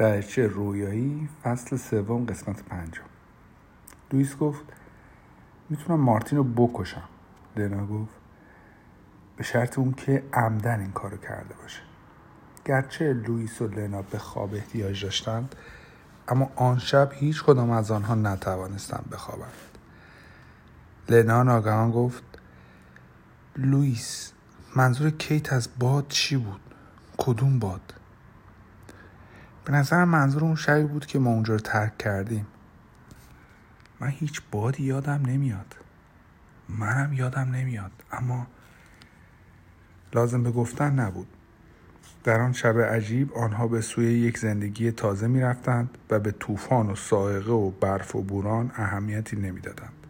درچه رویایی فصل سوم قسمت پنجم. لوئیس گفت می‌تونم مارتین رو بکشم. لنا گفت به شرط اون که عمدن این کارو کرده باشه. گرچه لوئیس و لنا به خواب احتیاج داشتند اما آن شب هیچ کدام از آنها نتوانستند بخوابند. لنا ناگهان گفت لوئیس منظور کیت از باد چی بود؟ کدوم باد؟ به نظر منظور اون شبی بود که ما اونجا رو ترک کردیم من هیچ بادی یادم نمیاد منم یادم نمیاد اما لازم به گفتن نبود در آن شب عجیب آنها به سوی یک زندگی تازه می رفتند و به طوفان و سائقه و برف و بوران اهمیتی نمی‌دادند.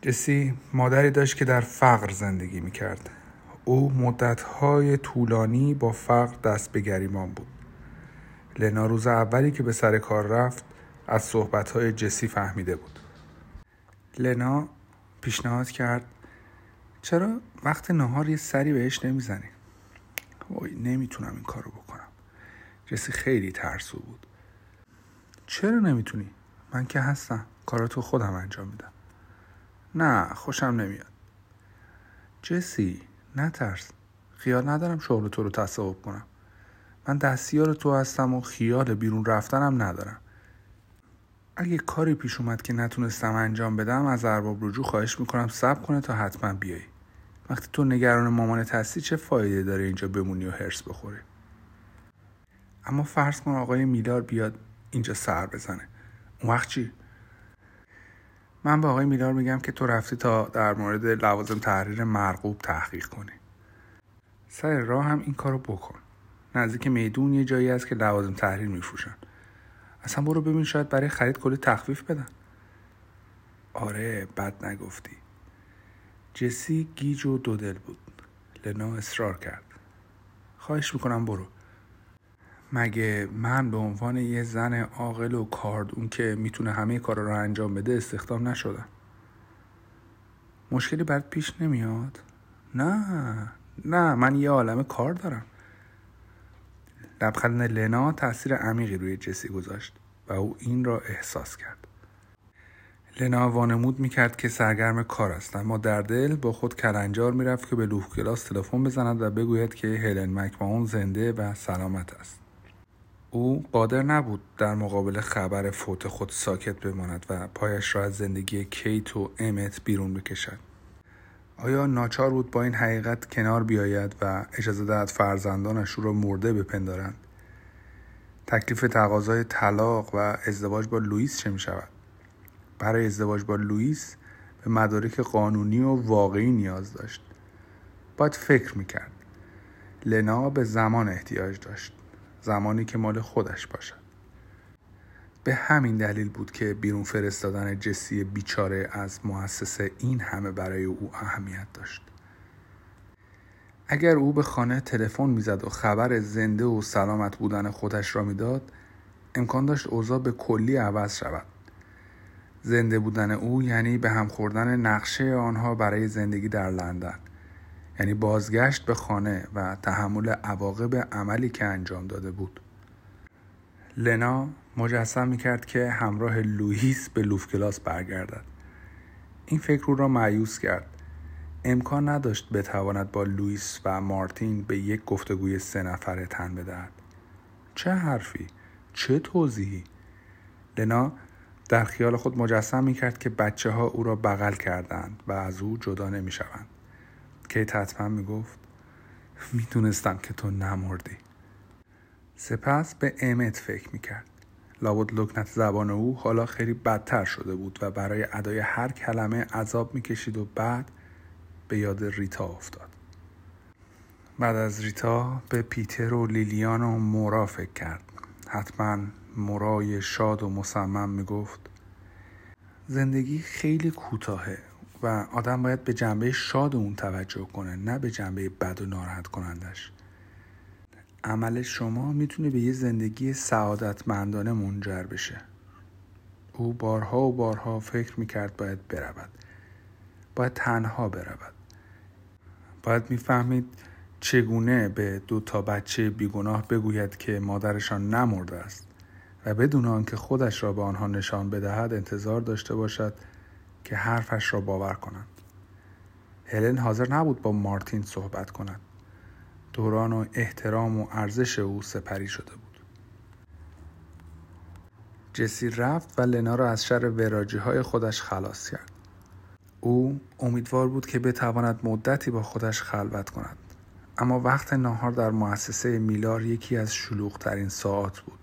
جسی مادری داشت که در فقر زندگی می کرد. او مدتهای طولانی با فقر دست به گریمان بود. لنا روز اولی که به سر کار رفت از صحبتهای جسی فهمیده بود. لنا پیشنهاد کرد چرا وقت نهار یه سری بهش نمی‌زنی؟ وای نمی‌تونم این کارو بکنم. جسی خیلی ترسو بود. چرا نمی‌تونی؟ من که هستم. کاراتو خودم انجام میدم. نه خوشم نمیاد. جسی نترس. خیال ندارم شغل تو رو تصاحب کنم. من دستیار تو هستم و خیال بیرون رفتنم ندارم. اگه کاری پیش اومد که نتونستم انجام بدم از ارباب رجوع خواهش می‌کنم سب کنه تا حتما بیای. وقتی تو نگران مامانت هستی چه فایده داره اینجا بمونی و هرس بخوری؟ اما فرض کن آقای میلار بیاد اینجا سر بزنه. اون وقت چی؟ من به آقای میلار میگم که تو رفتی تا در مورد لوازم تحریر مرغوب تحقیق کنی. سر راه هم این کارو بکن. نزدیک میدون یه جایی هست که لوازم تحریر میفروشن. اصلا برو ببین شاید برای خرید کلی تخفیف بدن. آره بد نگفتی. جسی گیج و دودل بود. لنا اصرار کرد. خواهش می‌کنم برو. مگه من به عنوان یه زن عاقل و کاردون که می‌تونه همه کارا رو انجام بده استخدام نشدم؟ مشکلی برات پیش نمیاد؟ نه نه من یه عالم کار دارم. لبخند لنا تاثیر عمیقی روی جسی گذاشت و او این را احساس کرد. لنا وانمود می‌کرد که سرگرم کار است اما در دل با خود کلنجار می‌رفت که به لوح کلاس تلفن بزند و بگوید که هلن مکماون زنده و سلامت است. او قادر نبود در مقابل خبر فوت خود ساکت بماند و پایش را از زندگی کیت و امت بیرون بکشد. آیا ناچار بود با این حقیقت کنار بیاید و اجازه دهد فرزندانش او را مرده بپندارند؟ تکلیف تقاضای طلاق و ازدواج با لوئیس چه می شود برای ازدواج با لوئیس به مدارک قانونی و واقعی نیاز داشت. باید فکر می‌کرد. لنا به زمان احتیاج داشت. زمانی که مال خودش باشد. به همین دلیل بود که بیرون فرستادن جسی بیچاره از مؤسسه این همه برای او اهمیت داشت. اگر او به خانه تلفن می‌زد و خبر زنده و سلامت بودن خودش را می‌داد امکان داشت اوضاع به کلی عوض شود. زنده بودن او یعنی به هم خوردن نقشه آنها برای زندگی در لندن یعنی بازگشت به خانه و تحمل عواقب عملی که انجام داده بود. لنا مجسم می‌کرد که همراه لوئیس به لوف کلاس برگردد. این فکر او را معیوس کرد. امکان نداشت بتواند با لوئیس و مارتین به یک گفتگوی سه نفره تن بدهد. چه حرفی؟ چه توضیحی؟ لنا در خیال خود مجسم می کرد که بچه ها او را بغل کردند و از او جدا نمی شوند. کیت حتما می که تو نمردی. سپس به امت فکر می کرد. لابد لکنت زبان او حالا خیلی بدتر شده بود و برای ادای هر کلمه عذاب می‌کشید و بعد به یاد ریتا افتاد. بعد از ریتا به پیتر و لیلیان و مورا فکر کرد. حتما مرای شاد و مصمم می‌گفت زندگی خیلی کوتاهه و آدم باید به جنبه شاد اون توجه کنه نه به جنبه بد و ناراحت کنندش عمل شما می‌تونه به یه زندگی سعادتمندانه منجر بشه. او بارها و بارها فکر می‌کرد باید برود. باید تنها برود. باید می‌فهمید چگونه به دو تا بچه بیگناه بگوید که مادرشان نمرده است و بدون آنکه خودش را به آنها نشان بدهد انتظار داشته باشد که حرفش را باور کنند. هلن حاضر نبود با مارتین صحبت کند. دوران و احترام و ارزش او سپری شده بود. جسی رفت و لنا را از شر وراجی های خودش خلاص کرد. او امیدوار بود که بتواند مدتی با خودش خلوت کند. اما وقت ناهار در مؤسسه میلار یکی از شلوغترین ساعات بود.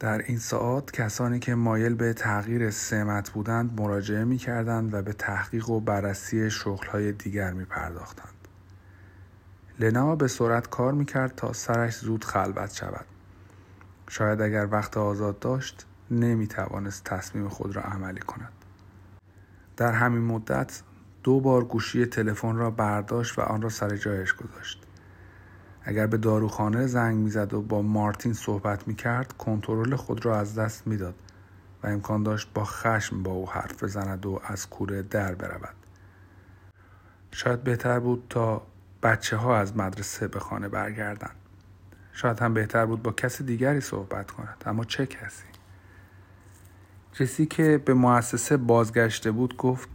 در این ساعات کسانی که مایل به تغییر سمت بودند مراجعه می کردند و به تحقیق و بررسی شغلهای دیگر می پرداختند. لنا به سرعت کار می کرد تا سرش زود خلوت شود. شاید اگر وقت آزاد داشت نمی توانست تصمیم خود را عملی کند. در همین مدت دو بار گوشی تلفن را برداشت و آن را سر جایش گذاشت. اگر به داروخانه زنگ می‌زد و با مارتین صحبت می‌کرد کنترل خود را از دست می‌داد و امکان داشت با خشم با او حرف بزند و از کوره در برود شاید بهتر بود تا بچه ها از مدرسه به خانه برگردند شاید هم بهتر بود با کسی دیگری صحبت کند اما چه کسی؟ جسی که به مؤسسه بازگشته بود گفت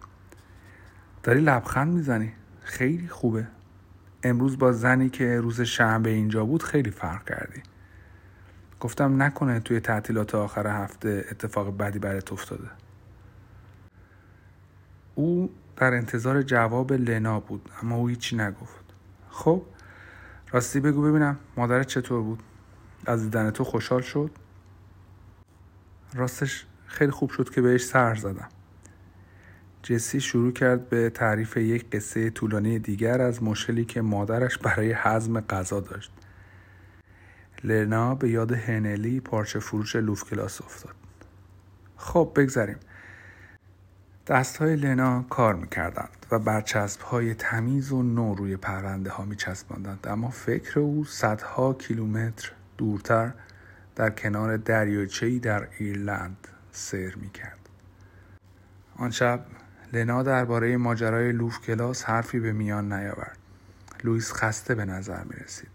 داری لبخند می‌زنی؟ خیلی خوبه. امروز با زنی که روز شنبه اینجا بود خیلی فرق کردی. گفتم نکنه توی تعطیلات آخر هفته اتفاق بدی برات افتاده. او در انتظار جواب لنا بود اما او هیچی نگفت. خب راستی بگو ببینم مادرت چطور بود از دیدن تو خوشحال شد راستش خیلی خوب شد که بهش سر زدم جسی شروع کرد به تعریف یک قصه طولانی دیگر از مشکلی که مادرش برای حزم غذا داشت. لرنا به یاد هنلی پارچه فروش لوف کلاس افتاد. خب بگذاریم. دست های لنا کار می‌کردند و برچسب های تمیز و نو روی پرونده ها میچسباندند اما فکر او صدها کیلومتر دورتر در کنار دریاچه‌ای در ایرلند سیر می‌کرد. آن شب لنا درباره ماجرای لوف کلاس حرفی به میان نیاورد. لوئیس خسته به نظر می رسید.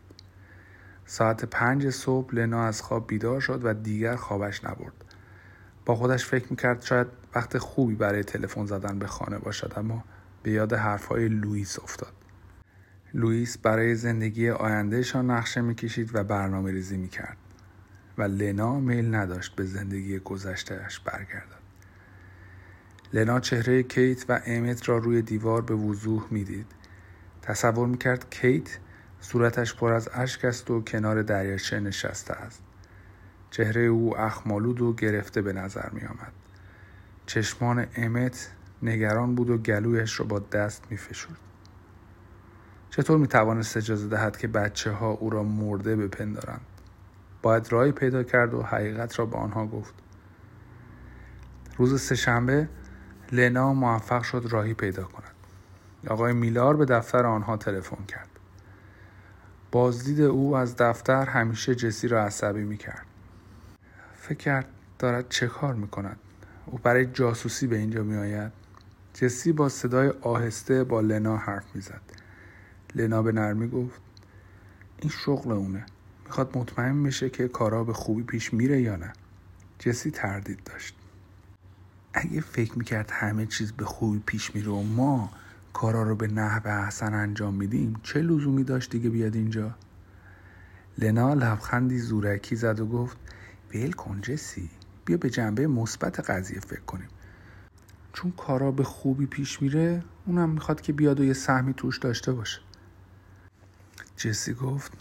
ساعت پنج صبح لنا از خواب بیدار شد و دیگر خوابش نبرد. با خودش فکر می‌کرد شاید وقت خوبی برای تلفن زدن به خانه باشد اما به یاد حرفهای لوئیس افتاد. لوئیس برای زندگی آیندهشان نقشه می‌کشید و برنامه ریزی می‌کرد و لنا میل نداشت به زندگی گذشتهش برگردد. لنا چهره کیت و امت را روی دیوار به وضوح می‌دید. تصور می‌کرد کیت صورتش پر از اشک است و کنار دریاچه نشسته است. چهره او اخمالود و گرفته به نظر می آمد. چشمان امت نگران بود و گلویش را با دست می فشود. چطور می توانست اجازه دهد که بچه ها او را مرده بپندارند؟ باید راهی پیدا کرد و حقیقت را به آنها گفت. روز سهشنبه لنا موفق شد راهی پیدا کند آقای میلار به دفتر آنها تلفن کرد بازدید او از دفتر همیشه جسی را عصبی می کرد فکر کرد دارد چه کار می کند او برای جاسوسی به اینجا می آید جسی با صدای آهسته با لنا حرف می زد لنا به نرمی گفت این شغل اونه. می‌خواد مطمئن بشه که کارا به خوبی پیش میره یا نه. جسی تردید داشت. اگه فکر می‌کرد همه چیز به خوبی پیش میره و ما کارا رو به نحو احسن انجام میدیم چه لزومی داشت دیگه بیاد اینجا؟ لنا لبخندی زورکی زد و گفت ول کن جسی. بیا به جنبه مثبت قضیه فکر کنیم. چون کارا به خوبی پیش میره اونم می‌خواد که بیاد و یه سهمی توش داشته باشه. جسی گفت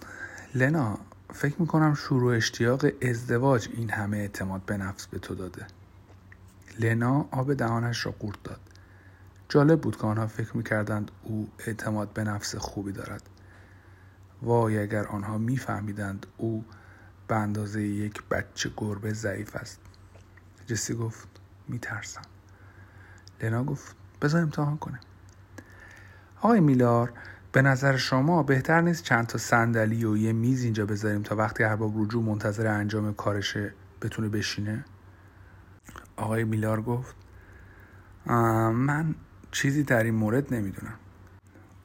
لنا فکر می‌کنم شروع اشتیاق ازدواج این همه اعتماد به نفس به تو داده. لنا آب دهانش را قورت داد. جالب بود که آنها فکر می‌کردند او اعتماد به نفس خوبی دارد. وای اگر آنها میفهمیدند او به اندازه یک بچه گربه ضعیف است. جسی گفت میترسم. لنا گفت بذار امتحان کنه آقای میلار به نظر شما بهتر نیست چند تا صندلی و یه میز اینجا بذاریم تا وقتی ارباب رجوع منتظر انجام کارشه بتونه بشینه؟ آقای میلار گفت من چیزی در این مورد نمی‌دونم.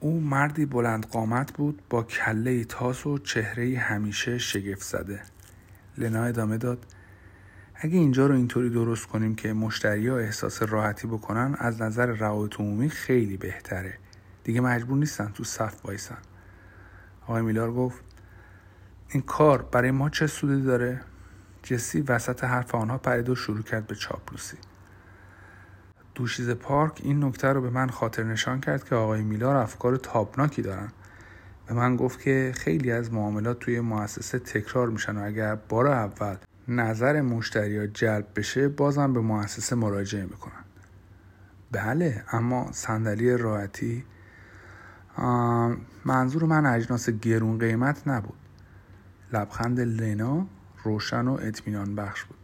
او مردی بلند قامت بود با کله تاس و چهره همیشه شگفت زده. لنا ادامه داد اگه اینجا رو اینطوری درست کنیم که مشتری ها احساس راحتی بکنن از نظر روابط عمومی خیلی بهتره. دیگه مجبور نیستن تو صف وایسن. آقای میلار گفت این کار برای ما چه سودی داره؟ جسی وسط حرف آنها پرید و شروع کرد به چاپلوسی. دوشیز پارک این نکته رو به من خاطر نشان کرد که آقای میلار افکار تابناکی دارن. به من گفت که خیلی از معاملات توی مؤسسه تکرار میشن و اگر بار اول نظر مشتری جلب بشه بازم به مؤسسه مراجعه می‌کنن. بله اما صندلی راحتی منظور من اجناس گرون قیمت نبود. لبخند لنا روشن و اطمینان بخش بود.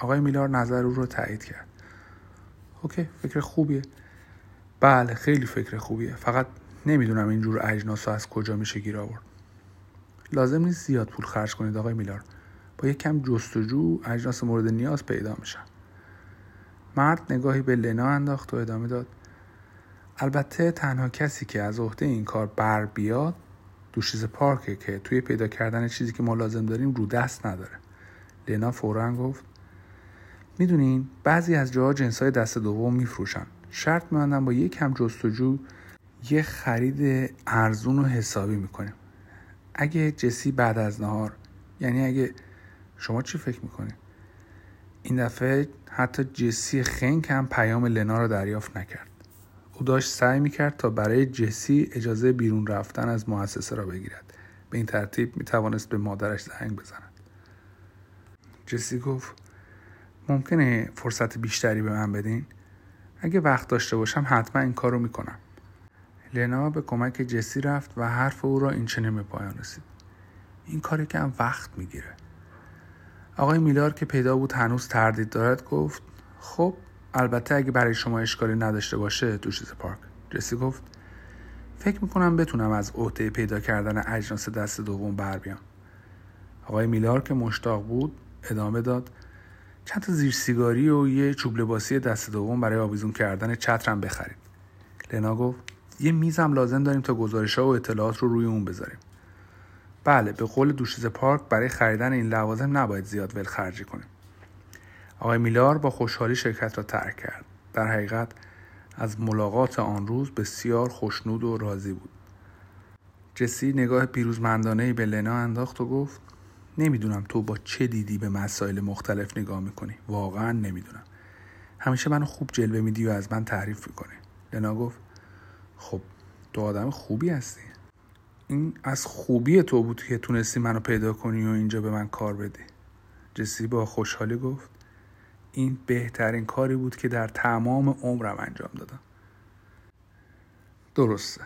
آقای میلار نظر او رو تایید کرد. اوکی فکر خوبیه. بله خیلی فکر خوبیه. فقط نمی‌دونم اینجور اجناس از کجا میشه گیر آورد. لازم نیست زیاد پول خرج کنید آقای میلار با یک کم جستجو اجناس مورد نیاز پیدا میشن. مرد نگاهی به لنا انداخت و ادامه داد. البته تنها کسی که از عهده این کار بر بیاد دوشیز پارکه که توی پیدا کردن چیزی که ما لازم داریم رو دست نداره. لنا فورا گفت می‌دونین بعضی از جاها جنس های دست دوم میفروشن. شرط میبندن با یک کم جستجو یه خرید ارزون و حسابی می‌کنیم. اگه جسی بعد از نهار یعنی اگه شما چی فکر می‌کنید این دفعه حتی جسی خنک هم پیام لنا رو دریافت نکرد. او داشت سعی می‌کرد تا برای جسی اجازه بیرون رفتن از مؤسسه را بگیرد. به این ترتیب می‌توانست به مادرش زنگ بزند. جسی گفت ممکنه فرصت بیشتری به من بدین؟ اگه وقت داشته باشم حتما این کار رو می‌کنم. لنا به کمک جسی رفت و حرف او را این چنین به پایان رسید. این کاری که هم وقت می‌گیره. آقای میلار که پیدا بود هنوز تردید دارد گفت خب البته اگه برای شما اشکالی نداشته باشه تو پارک. جسی گفت فکر می‌کنم بتونم از عهده پیدا کردن اجناس دست دوم بر بیام. آقای میلار که مشتاق بود ادامه داد چند تا زیر سیگاری و یه چوب لباسی دست دوم برای آویزون کردن چترم بخرید لنا گفت یه میزم لازم داریم تا گزارش ها و اطلاعات رو روی اون بذاریم. بله به قول دوشیز پارک برای خریدن این لوازم نباید زیاد ول خرجی کنیم. آقای میلار با خوشحالی شرکت را ترک کرد. در حقیقت از ملاقات آن روز بسیار خوشنود و راضی بود. جسی نگاه پیروزمندانه به لنا انداخت و گفت نمی‌دونم تو با چه دیدی به مسائل مختلف نگاه می‌کنی. واقعا نمی‌دونم. همیشه منو خوب جلوه میدی و از من تعریف می‌کنی. لنا گفت خب تو آدم خوبی هستی. این از خوبی تو بود که تونستی منو پیدا کنی و اینجا به من کار بدی. جسی با خوشحالی گفت این بهترین کاری بود که در تمام عمرم انجام دادم. درسته.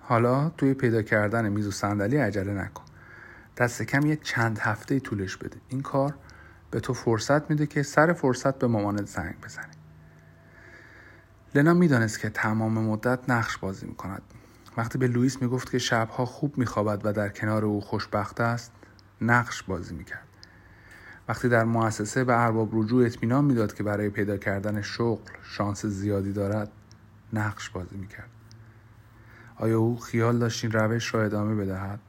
حالا توی پیدا کردن میز و صندلی عجله نکن. دست کم یه چند هفته طولش بده. این کار به تو فرصت میده که سر فرصت به مامانت زنگ بزنی. لنا می‌دانست که تمام مدت نقش بازی می‌کند. وقتی به لوئیس می‌گفت که شبها خوب میخوابد و در کنار او خوشبخت است نقش بازی می‌کرد. وقتی در مؤسسه به ارباب رجوع اطمینان می‌داد که برای پیدا کردن شغل شانس زیادی دارد نقش بازی می‌کرد. آیا او خیال داشت این روش را ادامه بدهد؟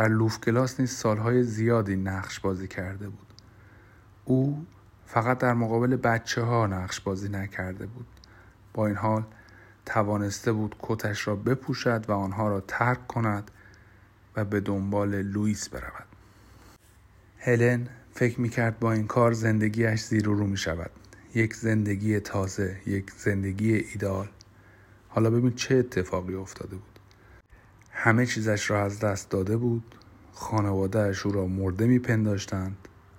در لوف کلاس نیز سالهای زیادی نقش بازی کرده بود. او فقط در مقابل بچه ها نقش بازی نکرده بود. با این حال توانسته بود کتش را بپوشد و آنها را ترک کند و به دنبال لوئیس برود. هلن فکر می‌کرد با این کار زندگیش زیر و رو می شود یک زندگی تازه یک زندگی ایدال حالا ببین چه اتفاقی افتاده بود. همه چیزش را از دست داده بود خانوادهش او را مرده میپنداشتند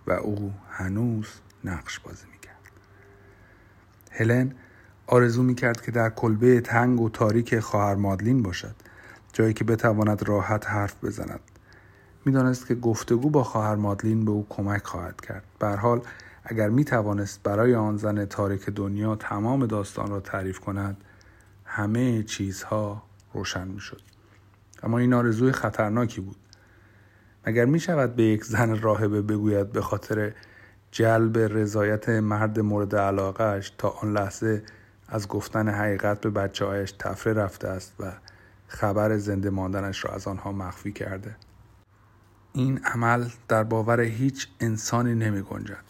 و او هنوز نقش بازی می‌کرد. هلن آرزو می‌کرد که در کلبه تنگ و تاریک خواهر مادلین باشد جایی که بتواند راحت حرف بزند. می‌دانست که گفتگو با خواهر مادلین به او کمک خواهد کرد. به حال اگر می توانست برای آن زن تاریک دنیا تمام داستان را تعریف کند همه چیزها روشن می شد. اما این آرزوی خطرناکی بود. مگر می شود به یک زن راهبه بگوید به خاطر جلب رضایت مرد مورد علاقهش تا آن لحظه از گفتن حقیقت به بچه هایش تفره رفته است و خبر زنده ماندنش را از آنها مخفی کرده؟ این عمل در باور هیچ انسانی نمی گنجد